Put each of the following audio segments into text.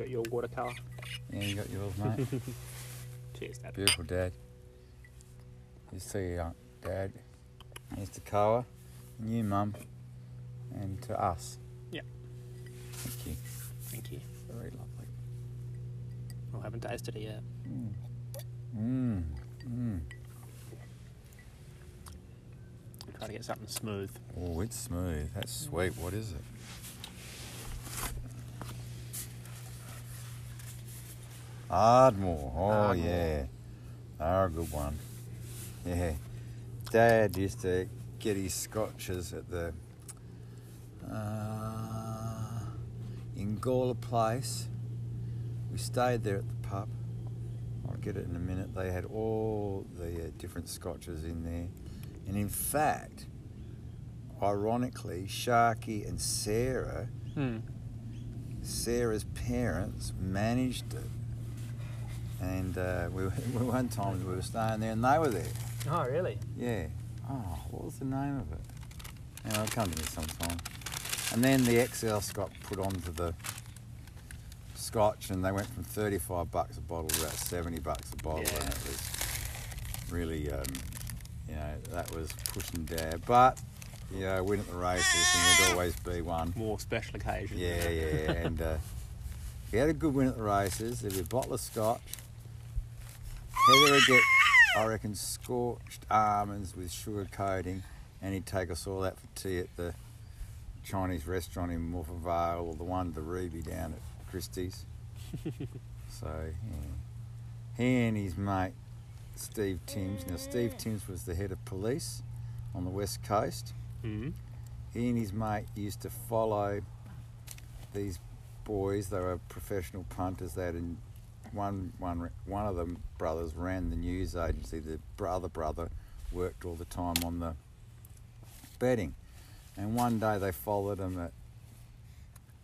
You got your water watercolour. Yeah, you got yours, mate. Cheers, Dad. Beautiful, Dad. You, uh, Dad. Here's to Koa, and you, Mum, and to us. Yeah. Thank you. Thank you. Very lovely. I haven't tasted it yet. Mmm. Mmm. Try to get something smooth. Oh, it's smooth. That's sweet. What is it? Ardmore. Oh, Ardmore. yeah. They're a good one. Yeah. Dad used to get his scotches at the uh, in Gawler Place. We stayed there at the pub. I'll get it in a minute. They had all the uh, different scotches in there. And in fact, ironically, Sharky and Sarah, Hmm. Sarah's parents managed it. And uh, we, one time we were staying there and they were there. Oh, really? Yeah. Oh, what was the name of it? Yeah, I'll come to me sometime. And then the XL got put onto the scotch and they went from 35 bucks a bottle to about 70 bucks a bottle. Yeah. And it was really, um, you know, that was pushing dad. But, you know, win at the races and there'd always be one. More special occasion. Yeah, yeah. and uh, he had a good win at the races. There'd be a bottle of scotch. Heather would get, I reckon, scorched almonds with sugar coating, and he'd take us all out for tea at the Chinese restaurant in Morphett Vale or the one, the Ruby, down at Christie's. so, yeah. He and his mate, Steve Timms. Now, Steve Timms was the head of police on the West Coast Hmm. he and his mate used to follow these boys. They were professional punters. They had a, one, one, one of the brothers ran the news agency. The brother brother worked all the time on the betting. And one day they followed him at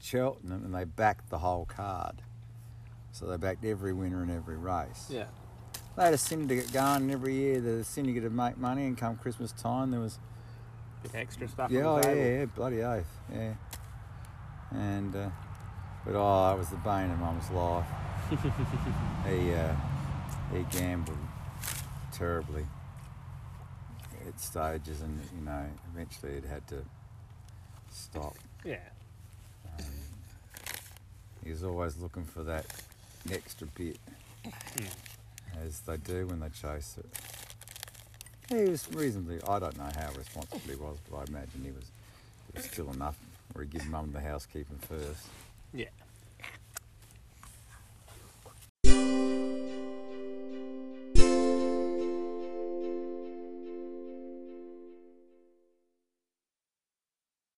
Cheltenham and they backed the whole card. So they backed every winner in every race. Yeah. They had a syndicate going and every year. The syndicate would make money and come Christmas time there was Bit extra stuff. yeah, on oh, yeah, yeah, bloody oath, yeah. And, uh, but oh, it was the bane of Mum's life. He, uh, he gambled terribly at stages, and you know, eventually it had to stop. Yeah. Um, he was always looking for that extra bit, Hmm. as they do when they chase it. He was reasonably, I don't know how responsible he was, but I imagine he was, was still enough where he'd give mum the housekeeping first. Yeah.